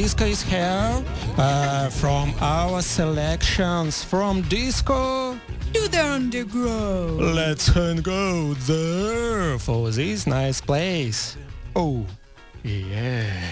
Disco is here uh, from our selections from disco to the underground. Let's go there for this nice place. Oh, yeah.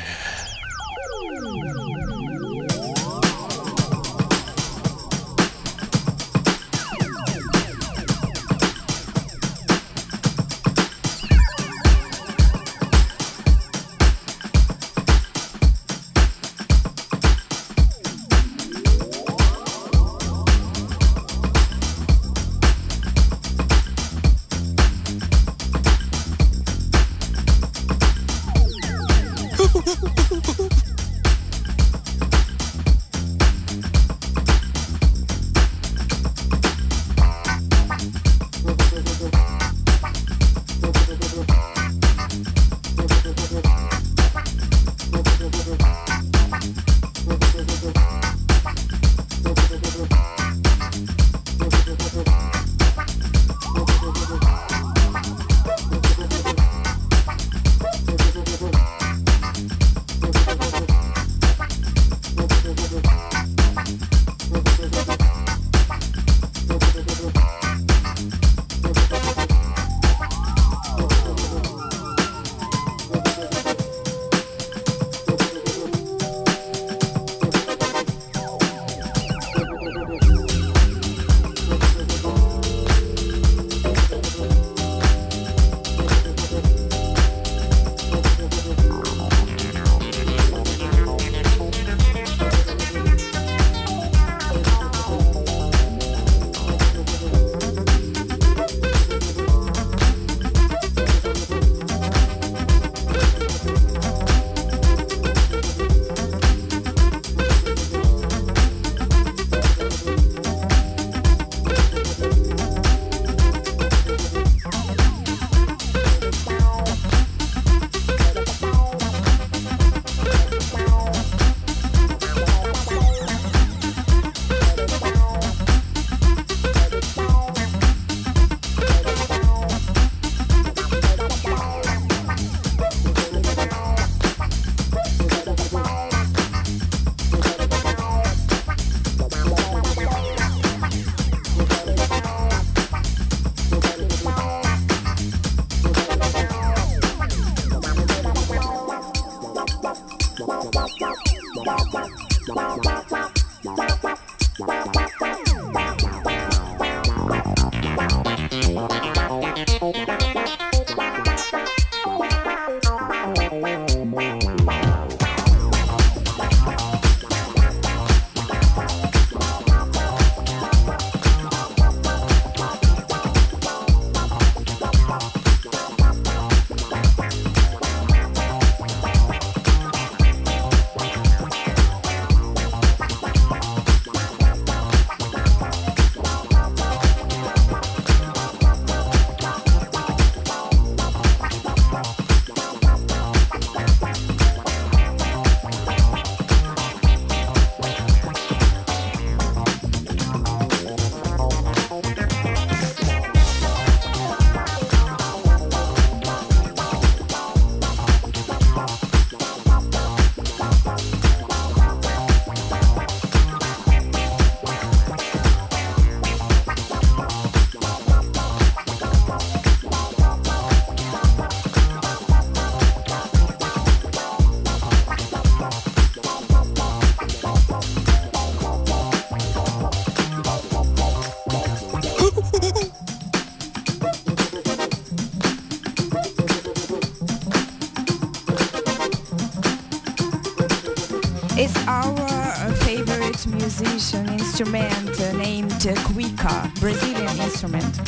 Musician instrument uh, named Cuica, Brazilian instrument.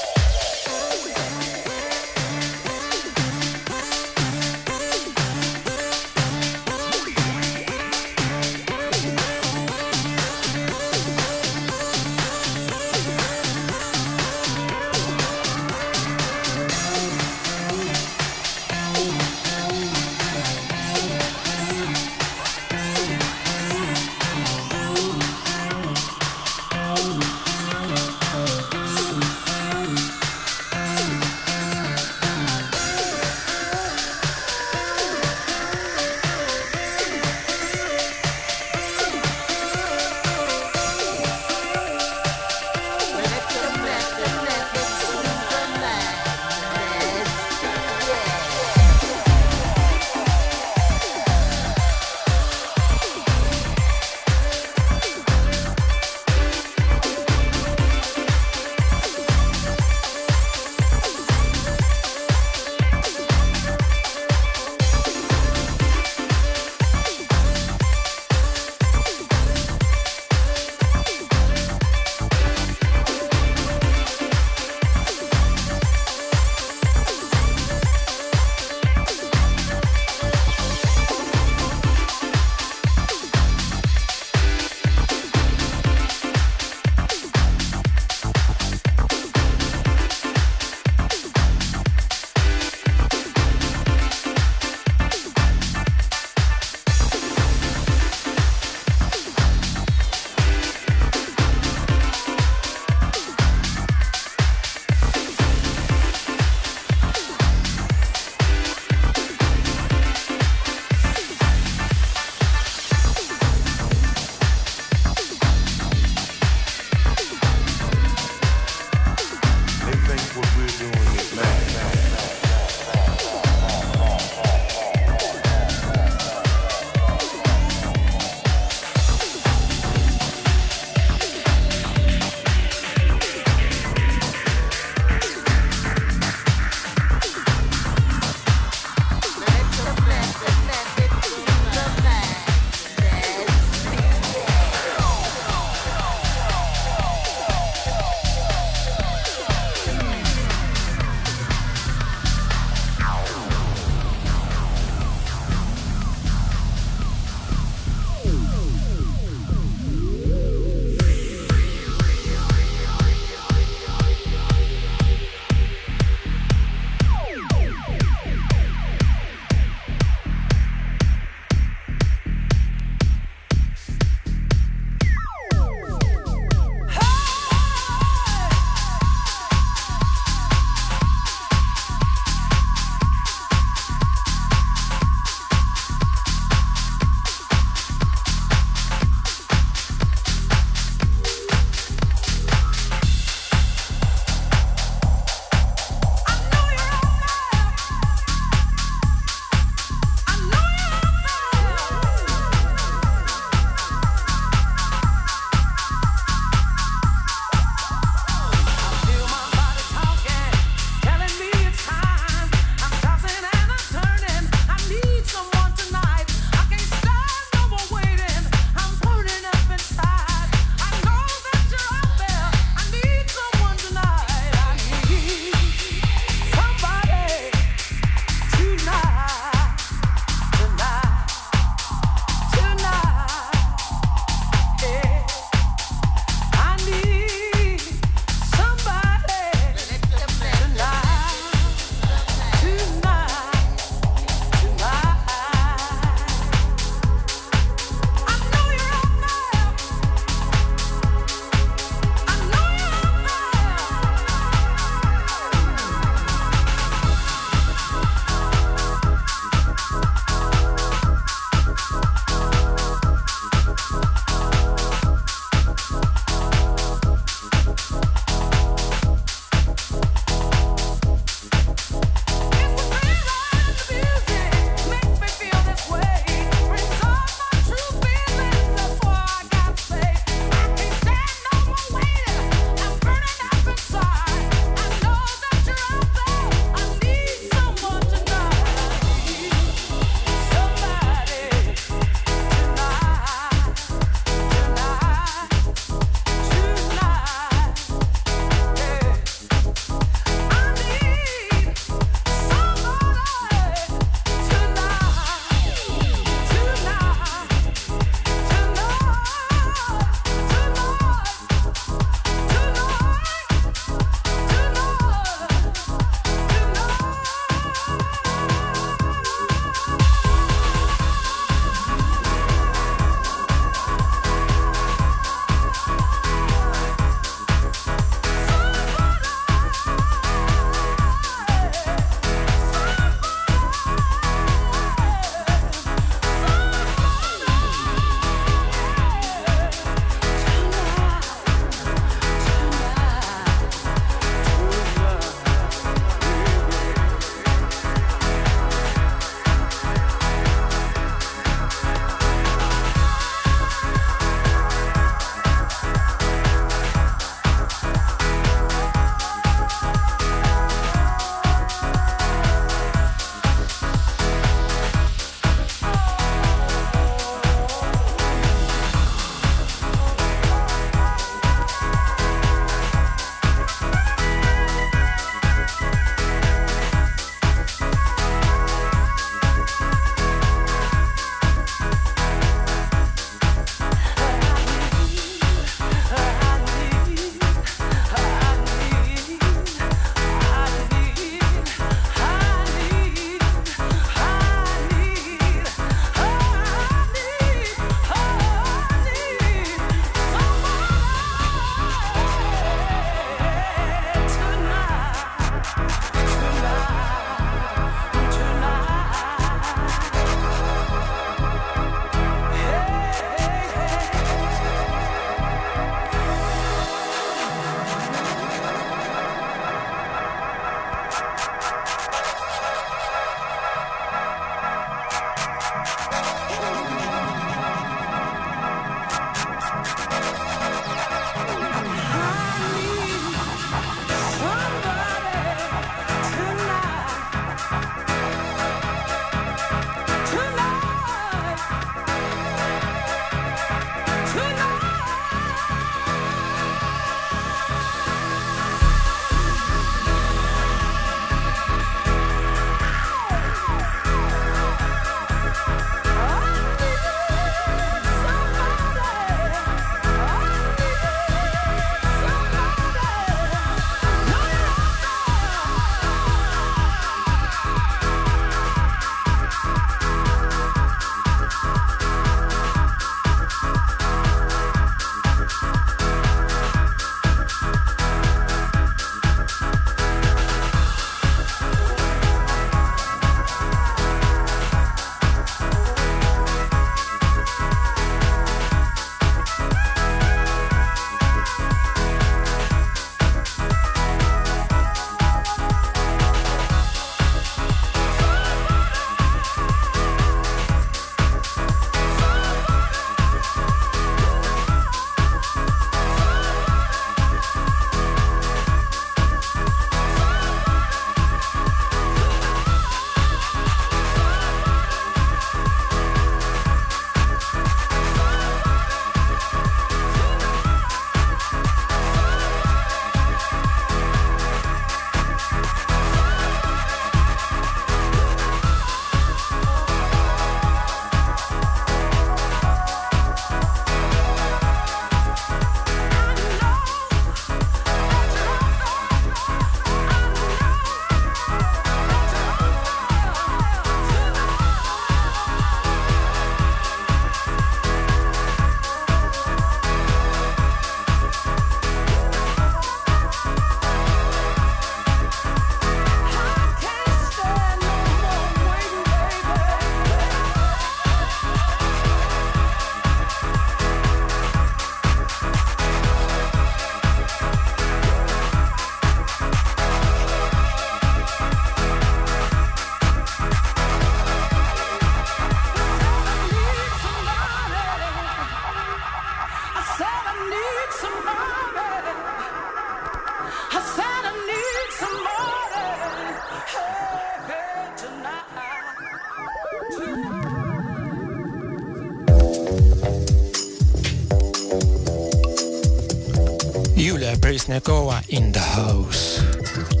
Prisnakova in the house.